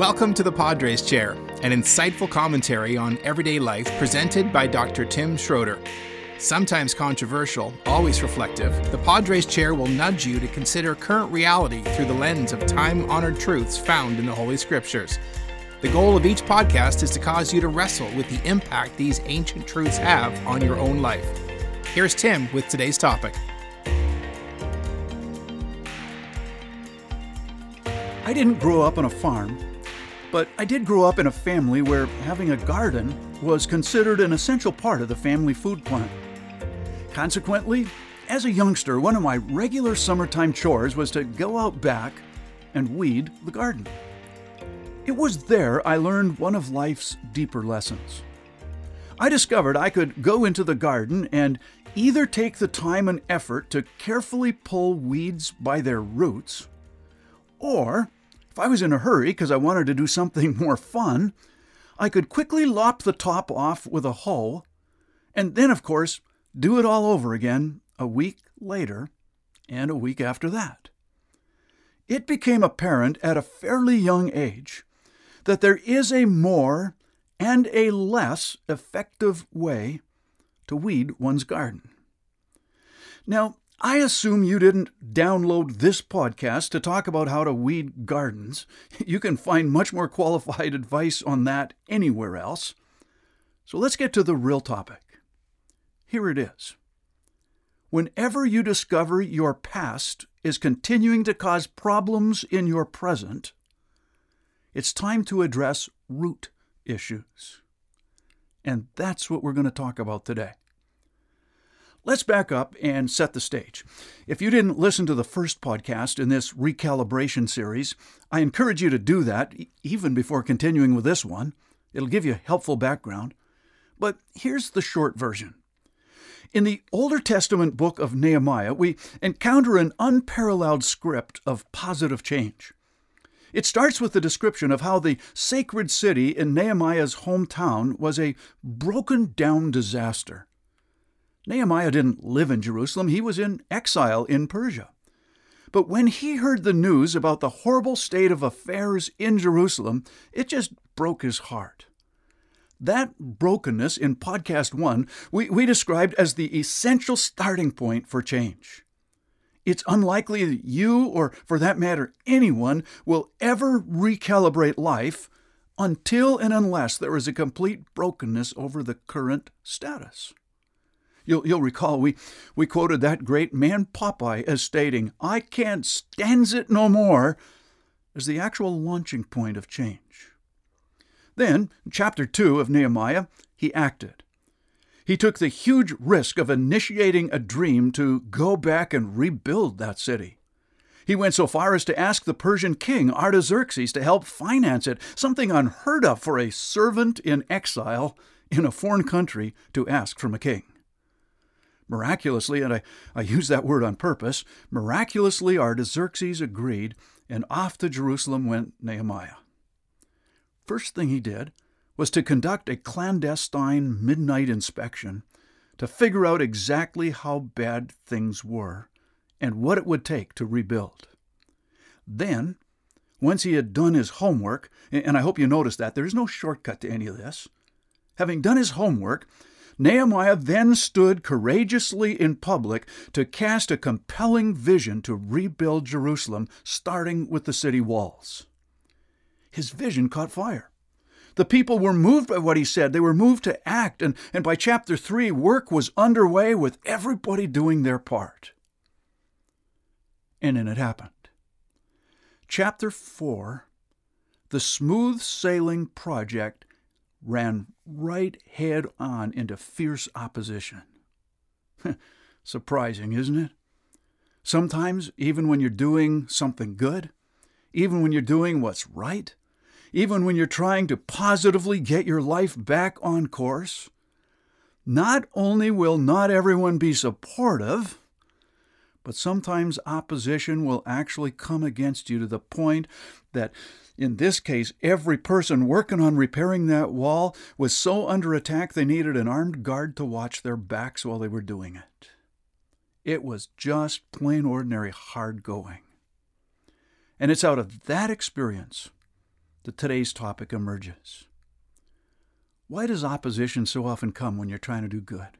Welcome to the Padres Chair, an insightful commentary on everyday life presented by Dr. Tim Schroeder. Sometimes controversial, always reflective, the Padres Chair will nudge you to consider current reality through the lens of time honored truths found in the Holy Scriptures. The goal of each podcast is to cause you to wrestle with the impact these ancient truths have on your own life. Here's Tim with today's topic. I didn't grow up on a farm, but I did grow up in a family where having a garden was considered an essential part of the family food plan. Consequently, as a youngster, one of my regular summertime chores was to go out back and weed the garden. It was there I learned one of life's deeper lessons. I discovered I could go into the garden and either take the time and effort to carefully pull weeds by their roots, or if I was in a hurry because I wanted to do something more fun, I could quickly lop the top off with a hoe, and then, of course, do it all over again a week later and a week after that. It became apparent at a fairly young age that there is a more and a less effective way to weed one's garden. Now, I assume you didn't download this podcast to talk about how to weed gardens. You can find much more qualified advice on that anywhere else. So let's get to the real topic. Here it is. Whenever you discover your past is continuing to cause problems in your present, it's time to address root issues. And that's what we're going to talk about today. Let's back up and set the stage. If you didn't listen to the first podcast in this recalibration series, I encourage you to do that even before continuing with this one. It'll give you helpful background. But here's the short version. In the Older Testament book of Nehemiah, we encounter an unparalleled script of positive change. It starts with the description of how the sacred city in Nehemiah's hometown was a broken down disaster. Nehemiah didn't live in Jerusalem, he was in exile in Persia. But when he heard the news about the horrible state of affairs in Jerusalem, it just broke his heart. That brokenness in podcast one, we, we described as the essential starting point for change. It's unlikely that you, or for that matter, anyone, will ever recalibrate life until and unless there is a complete brokenness over the current status. You'll, you'll recall we, we quoted that great man Popeye as stating, I can't stands it no more, as the actual launching point of change. Then, chapter 2 of Nehemiah, he acted. He took the huge risk of initiating a dream to go back and rebuild that city. He went so far as to ask the Persian king Artaxerxes to help finance it, something unheard of for a servant in exile in a foreign country to ask from a king. Miraculously, and I, I use that word on purpose, miraculously Artaxerxes agreed, and off to Jerusalem went Nehemiah. First thing he did was to conduct a clandestine midnight inspection to figure out exactly how bad things were and what it would take to rebuild. Then, once he had done his homework, and I hope you notice that there is no shortcut to any of this, having done his homework, Nehemiah then stood courageously in public to cast a compelling vision to rebuild Jerusalem, starting with the city walls. His vision caught fire. The people were moved by what he said. They were moved to act, and, and by chapter 3, work was underway with everybody doing their part. And then it happened. Chapter 4 The smooth sailing project ran right head on into fierce opposition. Surprising, isn't it? Sometimes, even when you're doing something good, even when you're doing what's right, even when you're trying to positively get your life back on course, not only will not everyone be supportive, but sometimes opposition will actually come against you to the point that in this case, every person working on repairing that wall was so under attack they needed an armed guard to watch their backs while they were doing it. It was just plain ordinary hard going. And it's out of that experience that today's topic emerges. Why does opposition so often come when you're trying to do good?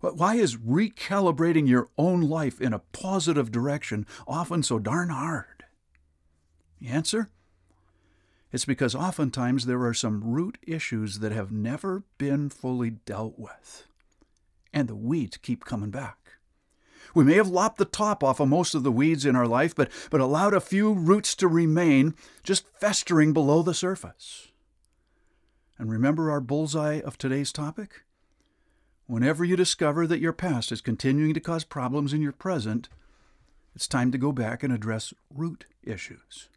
Why is recalibrating your own life in a positive direction often so darn hard? The answer? It's because oftentimes there are some root issues that have never been fully dealt with, and the weeds keep coming back. We may have lopped the top off of most of the weeds in our life, but, but allowed a few roots to remain just festering below the surface. And remember our bullseye of today's topic? Whenever you discover that your past is continuing to cause problems in your present, it's time to go back and address root issues.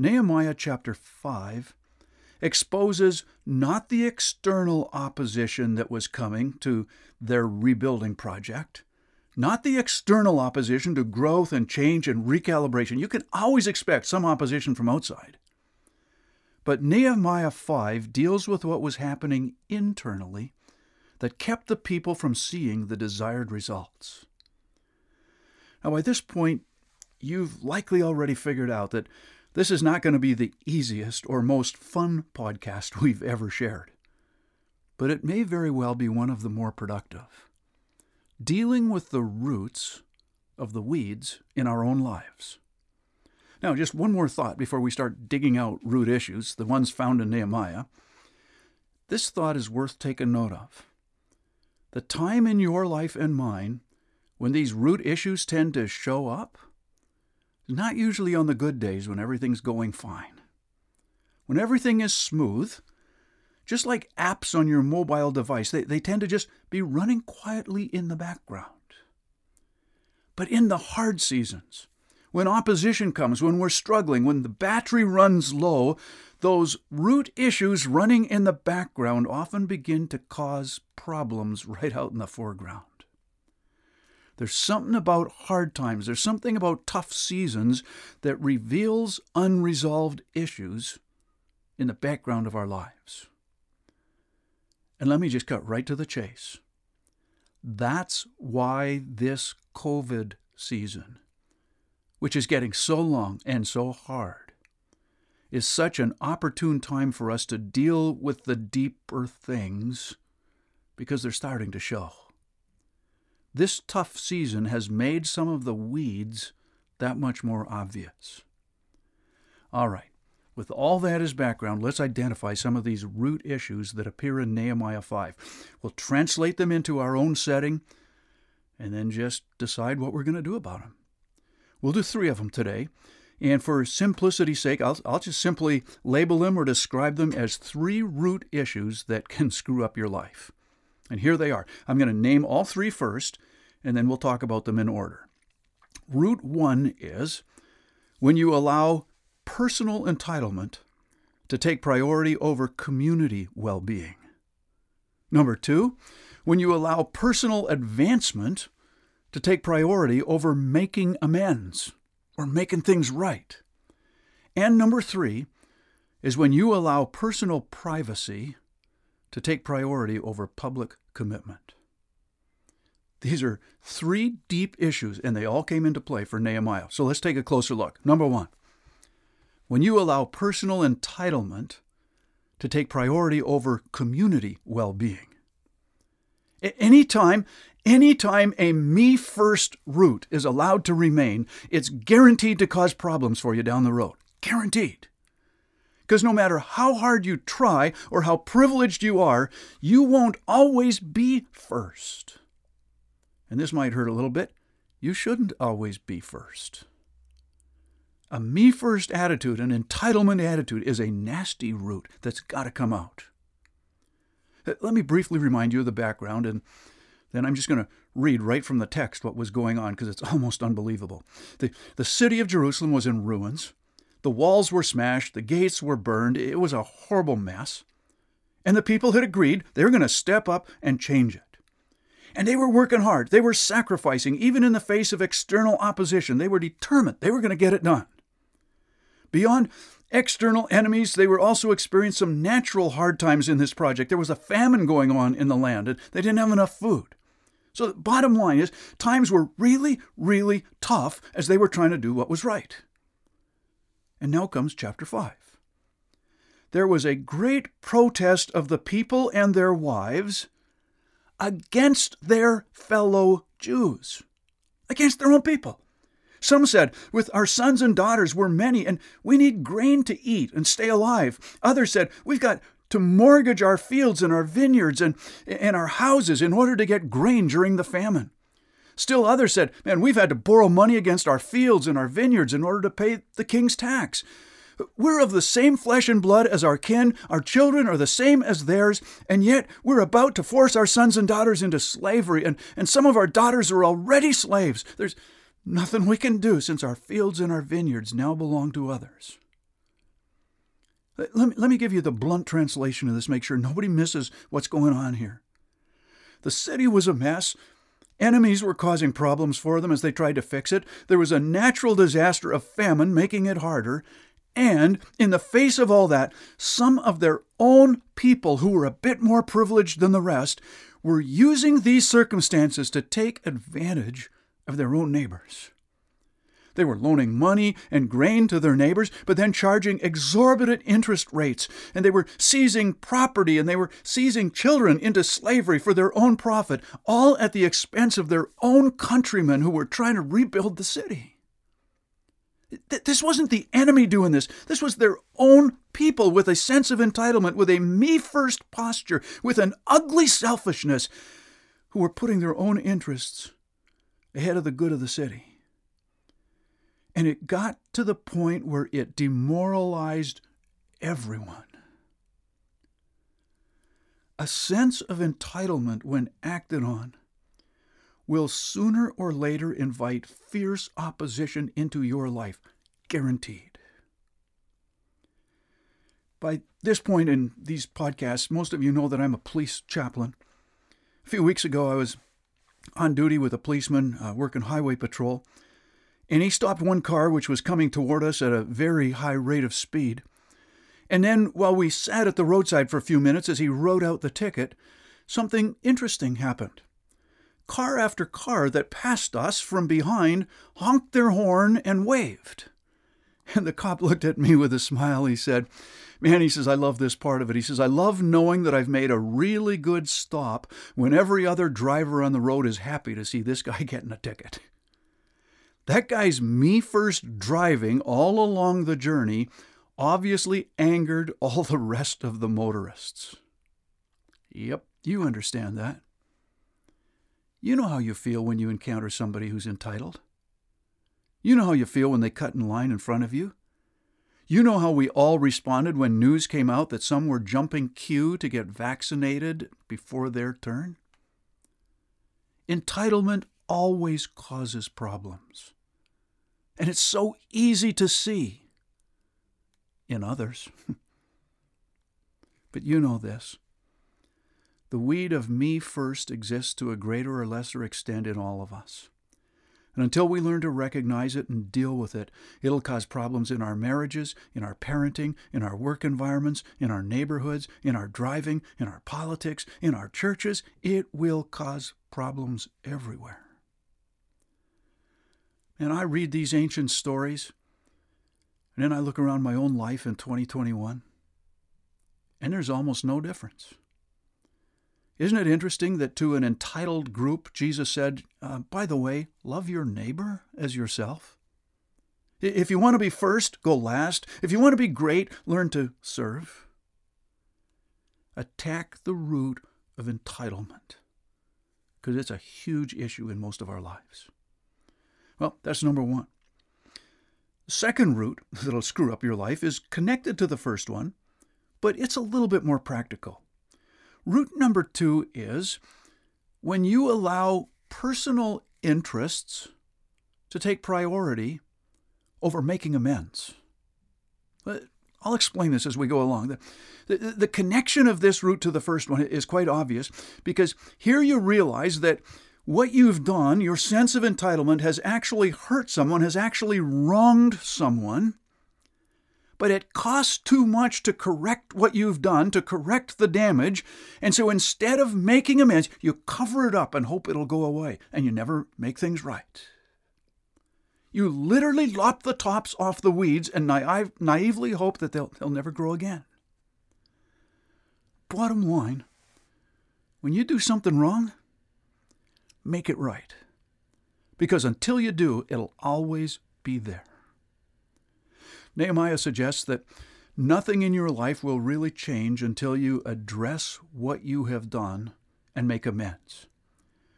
Nehemiah chapter 5 exposes not the external opposition that was coming to their rebuilding project, not the external opposition to growth and change and recalibration. You can always expect some opposition from outside. But Nehemiah 5 deals with what was happening internally that kept the people from seeing the desired results. Now, by this point, you've likely already figured out that this is not going to be the easiest or most fun podcast we've ever shared, but it may very well be one of the more productive. Dealing with the roots of the weeds in our own lives. Now, just one more thought before we start digging out root issues, the ones found in Nehemiah. This thought is worth taking note of. The time in your life and mine when these root issues tend to show up not usually on the good days when everything's going fine. When everything is smooth, just like apps on your mobile device, they, they tend to just be running quietly in the background. But in the hard seasons, when opposition comes, when we're struggling, when the battery runs low, those root issues running in the background often begin to cause problems right out in the foreground. There's something about hard times, there's something about tough seasons that reveals unresolved issues in the background of our lives. And let me just cut right to the chase. That's why this COVID season, which is getting so long and so hard, is such an opportune time for us to deal with the deeper things because they're starting to show. This tough season has made some of the weeds that much more obvious. All right, with all that as background, let's identify some of these root issues that appear in Nehemiah 5. We'll translate them into our own setting and then just decide what we're going to do about them. We'll do three of them today, and for simplicity's sake, I'll, I'll just simply label them or describe them as three root issues that can screw up your life. And here they are. I'm going to name all three first, and then we'll talk about them in order. Root one is when you allow personal entitlement to take priority over community well being. Number two, when you allow personal advancement to take priority over making amends or making things right. And number three is when you allow personal privacy to take priority over public commitment. These are three deep issues, and they all came into play for Nehemiah. So let's take a closer look. Number one, when you allow personal entitlement to take priority over community well being. Anytime Anytime a me first root is allowed to remain, it's guaranteed to cause problems for you down the road. Guaranteed. Because no matter how hard you try or how privileged you are, you won't always be first. And this might hurt a little bit. You shouldn't always be first. A me first attitude, an entitlement attitude, is a nasty root that's got to come out. Uh, let me briefly remind you of the background and then I'm just going to read right from the text what was going on because it's almost unbelievable. The, the city of Jerusalem was in ruins. The walls were smashed. The gates were burned. It was a horrible mess. And the people had agreed they were going to step up and change it. And they were working hard. They were sacrificing, even in the face of external opposition. They were determined they were going to get it done. Beyond external enemies, they were also experiencing some natural hard times in this project. There was a famine going on in the land, and they didn't have enough food. So, the bottom line is, times were really, really tough as they were trying to do what was right. And now comes chapter 5. There was a great protest of the people and their wives against their fellow Jews, against their own people. Some said, With our sons and daughters, we're many, and we need grain to eat and stay alive. Others said, We've got to mortgage our fields and our vineyards and, and our houses in order to get grain during the famine. Still others said, Man, we've had to borrow money against our fields and our vineyards in order to pay the king's tax. We're of the same flesh and blood as our kin, our children are the same as theirs, and yet we're about to force our sons and daughters into slavery, and, and some of our daughters are already slaves. There's nothing we can do since our fields and our vineyards now belong to others. Let me, let me give you the blunt translation of this, make sure nobody misses what's going on here. The city was a mess. Enemies were causing problems for them as they tried to fix it. There was a natural disaster of famine making it harder. And in the face of all that, some of their own people who were a bit more privileged than the rest were using these circumstances to take advantage of their own neighbors. They were loaning money and grain to their neighbors, but then charging exorbitant interest rates. And they were seizing property and they were seizing children into slavery for their own profit, all at the expense of their own countrymen who were trying to rebuild the city. This wasn't the enemy doing this. This was their own people with a sense of entitlement, with a me first posture, with an ugly selfishness, who were putting their own interests ahead of the good of the city. And it got to the point where it demoralized everyone. A sense of entitlement, when acted on, will sooner or later invite fierce opposition into your life, guaranteed. By this point in these podcasts, most of you know that I'm a police chaplain. A few weeks ago, I was on duty with a policeman uh, working highway patrol and he stopped one car which was coming toward us at a very high rate of speed. And then, while we sat at the roadside for a few minutes as he wrote out the ticket, something interesting happened. Car after car that passed us from behind honked their horn and waved. And the cop looked at me with a smile. He said, Man, he says, I love this part of it. He says, I love knowing that I've made a really good stop when every other driver on the road is happy to see this guy getting a ticket. That guy's me first driving all along the journey obviously angered all the rest of the motorists. Yep, you understand that. You know how you feel when you encounter somebody who's entitled. You know how you feel when they cut in line in front of you. You know how we all responded when news came out that some were jumping queue to get vaccinated before their turn. Entitlement always causes problems. And it's so easy to see in others. but you know this. The weed of me first exists to a greater or lesser extent in all of us. And until we learn to recognize it and deal with it, it'll cause problems in our marriages, in our parenting, in our work environments, in our neighborhoods, in our driving, in our politics, in our churches. It will cause problems everywhere. And I read these ancient stories, and then I look around my own life in 2021, and there's almost no difference. Isn't it interesting that to an entitled group, Jesus said, uh, by the way, love your neighbor as yourself? If you want to be first, go last. If you want to be great, learn to serve. Attack the root of entitlement, because it's a huge issue in most of our lives. Well, that's number one. The second root that'll screw up your life is connected to the first one, but it's a little bit more practical. Root number two is when you allow personal interests to take priority over making amends. I'll explain this as we go along. The, the, the, connection of this root to the first one is quite obvious because here you realize that what you've done, your sense of entitlement, has actually hurt someone, has actually wronged someone, but it costs too much to correct what you've done, to correct the damage. And so instead of making amends, you cover it up and hope it'll go away, and you never make things right. You literally lop the tops off the weeds and naive, naively hope that they'll, they'll never grow again. Bottom line, when you do something wrong, make it right. Because until you do, it'll always be there. Nehemiah suggests that nothing in your life will really change until you address what you have done and make amends.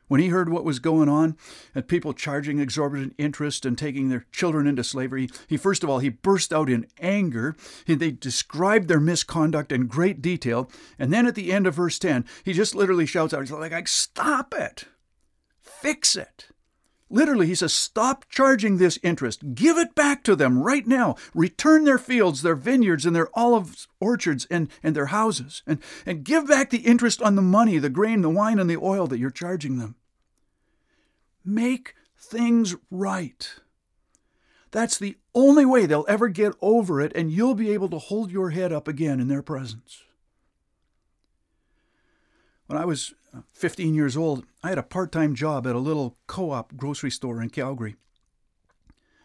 When he heard what was going on and people charging exorbitant interest and taking their children into slavery, he first of all he burst out in anger. He, they described their misconduct in great detail, and then at the end of verse 10, he just literally shouts out, he's like, "Stop it! Fix it!" Literally, he says, Stop charging this interest. Give it back to them right now. Return their fields, their vineyards, and their olive orchards and, and their houses. And, and give back the interest on the money, the grain, the wine, and the oil that you're charging them. Make things right. That's the only way they'll ever get over it, and you'll be able to hold your head up again in their presence. When I was 15 years old, I had a part time job at a little co op grocery store in Calgary.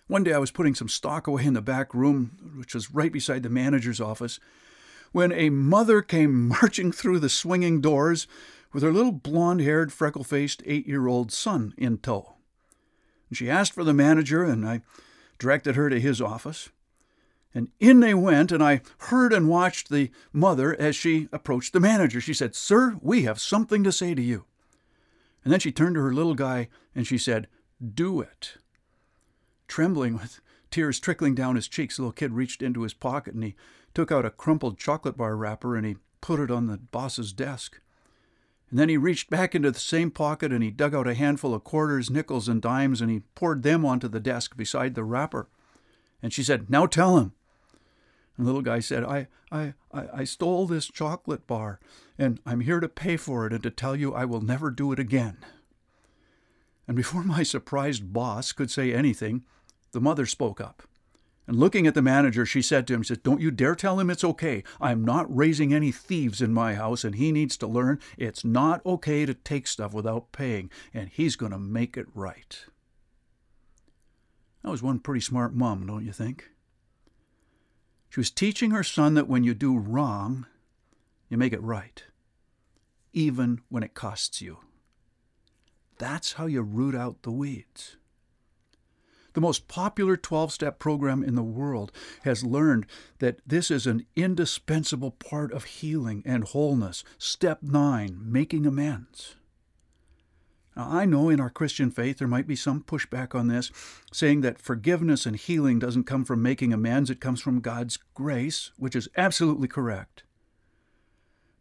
One day I was putting some stock away in the back room, which was right beside the manager's office, when a mother came marching through the swinging doors with her little blond haired, freckle faced eight year old son in tow. She asked for the manager, and I directed her to his office. And in they went, and I heard and watched the mother as she approached the manager. She said, Sir, we have something to say to you. And then she turned to her little guy and she said, Do it. Trembling with tears trickling down his cheeks, the little kid reached into his pocket and he took out a crumpled chocolate bar wrapper and he put it on the boss's desk. And then he reached back into the same pocket and he dug out a handful of quarters, nickels, and dimes and he poured them onto the desk beside the wrapper. And she said, Now tell him. And the little guy said, I, I, I stole this chocolate bar, and I'm here to pay for it and to tell you I will never do it again. And before my surprised boss could say anything, the mother spoke up. And looking at the manager, she said to him, she said, Don't you dare tell him it's okay. I'm not raising any thieves in my house, and he needs to learn it's not okay to take stuff without paying, and he's going to make it right. That was one pretty smart mom, don't you think? She was teaching her son that when you do wrong, you make it right, even when it costs you. That's how you root out the weeds. The most popular 12 step program in the world has learned that this is an indispensable part of healing and wholeness. Step 9 making amends. Now, I know in our Christian faith there might be some pushback on this, saying that forgiveness and healing doesn't come from making amends, it comes from God's grace, which is absolutely correct.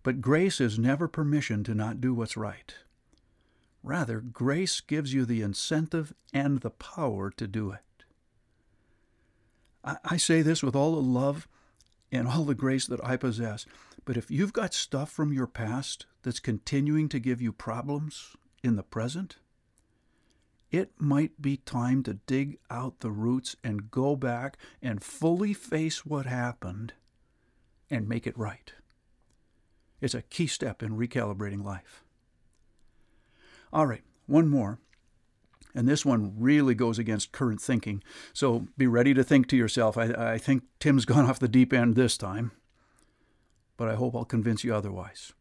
But grace is never permission to not do what's right. Rather, grace gives you the incentive and the power to do it. I, say this with all the love and all the grace that I possess, but if you've got stuff from your past that's continuing to give you problems, in the present, it might be time to dig out the roots and go back and fully face what happened and make it right. It's a key step in recalibrating life. All right, one more. And this one really goes against current thinking. So be ready to think to yourself, I, I think Tim's gone off the deep end this time. But I hope I'll convince you otherwise.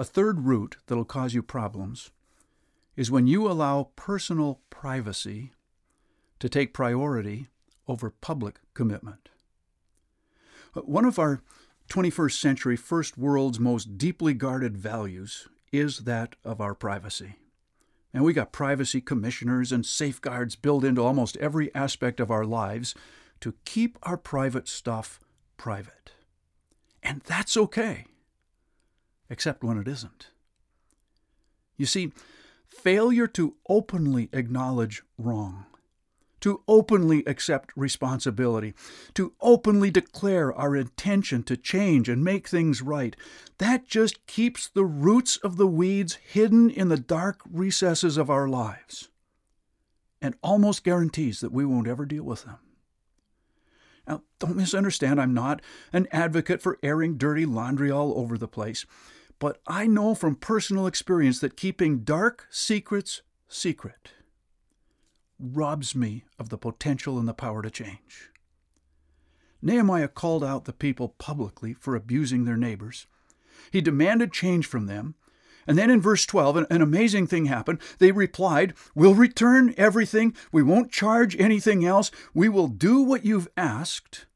A third root that'll cause you problems is when you allow personal privacy to take priority over public commitment. Uh, one of our 21st century first world's most deeply guarded values is that of our privacy. And we got privacy commissioners and safeguards built into almost every aspect of our lives to keep our private stuff private. And that's okay except when it isn't. You see, failure to openly acknowledge wrong, to openly accept responsibility, to openly declare our intention to change and make things right, that just keeps the roots of the weeds hidden in the dark recesses of our lives and almost guarantees that we won't ever deal with them. Now, don't misunderstand, I'm not an advocate for airing dirty laundry all over the place. But I know from personal experience that keeping dark secrets secret robs me of the potential and the power to change. Nehemiah called out the people publicly for abusing their neighbors. He demanded change from them. And then in verse 12, an, an, amazing thing happened. They replied, We'll return everything. We won't charge anything else. We will do what you've asked.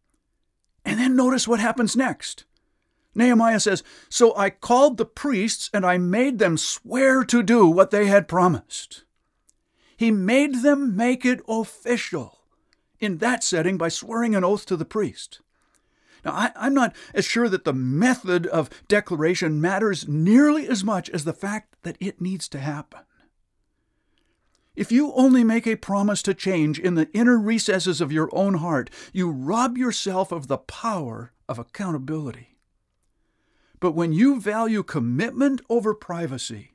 And then notice what happens next. Nehemiah says, So I called the priests and I made them swear to do what they had promised. He made them make it official in that setting by swearing an oath to the priest. Now, I, am not as sure that the method of declaration matters nearly as much as the fact that it needs to happen. If you only make a promise to change in the inner recesses of your own heart, you rob yourself of the power of accountability. But when you value commitment over privacy,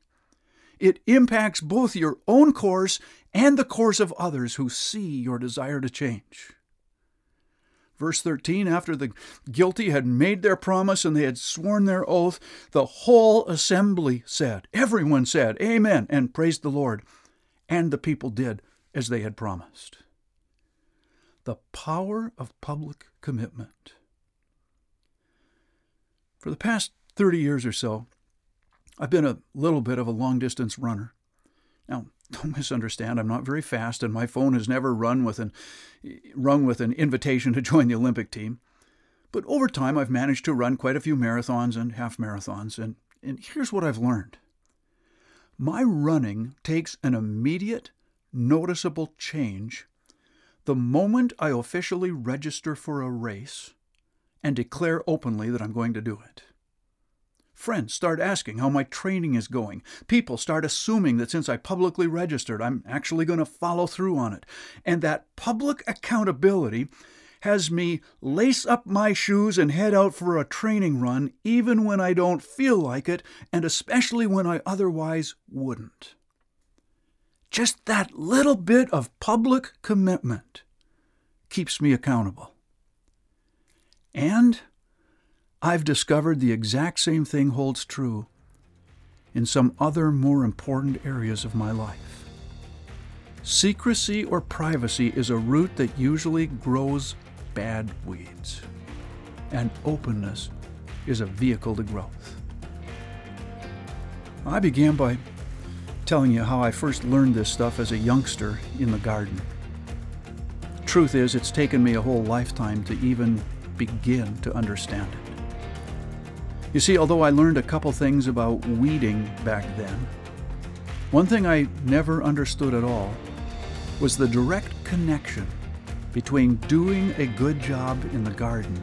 it impacts both your own course and the course of others who see your desire to change. Verse 13 After the guilty had made their promise and they had sworn their oath, the whole assembly said, Everyone said, Amen, and praised the Lord. And the people did as they had promised. The power of public commitment. For the past 30 years or so, I've been a little bit of a long distance runner. Now, don't misunderstand, I'm not very fast, and my phone has never run with an, rung with an invitation to join the Olympic team. But over time, I've managed to run quite a few marathons and half marathons, and, and here's what I've learned my running takes an immediate, noticeable change the moment I officially register for a race and declare openly that I'm going to do it. Friends start asking how my training is going. People start assuming that since I publicly registered, I'm actually going to follow through on it. And that public accountability has me lace up my shoes and head out for a training run, even when I don't feel like it, and especially when I otherwise wouldn't. Just that little bit of public commitment keeps me accountable. And I've discovered the exact same thing holds true in some other more important areas of my life. Secrecy or privacy is a root that usually grows bad weeds, and openness is a vehicle to growth. I began by telling you how I first learned this stuff as a youngster in the garden. Truth is, it's taken me a whole lifetime to even begin to understand it. You see, although I learned a couple things about weeding back then, one thing I never understood at all was the direct connection between doing a good job in the garden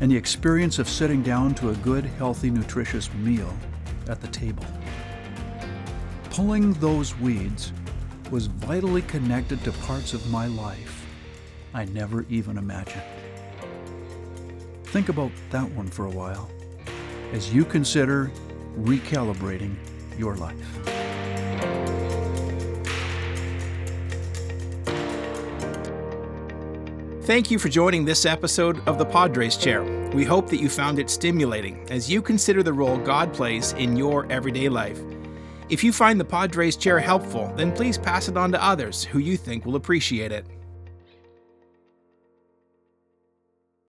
and the experience of sitting down to a good, healthy, nutritious meal at the table. Pulling those weeds was vitally connected to parts of my life I never even imagined. Think about that one for a while as you consider recalibrating your life. Thank you for joining this episode of the Padres Chair. We hope that you found it stimulating as you consider the role God plays in your everyday life. If you find the Padres Chair helpful, then please pass it on to others who you think will appreciate it.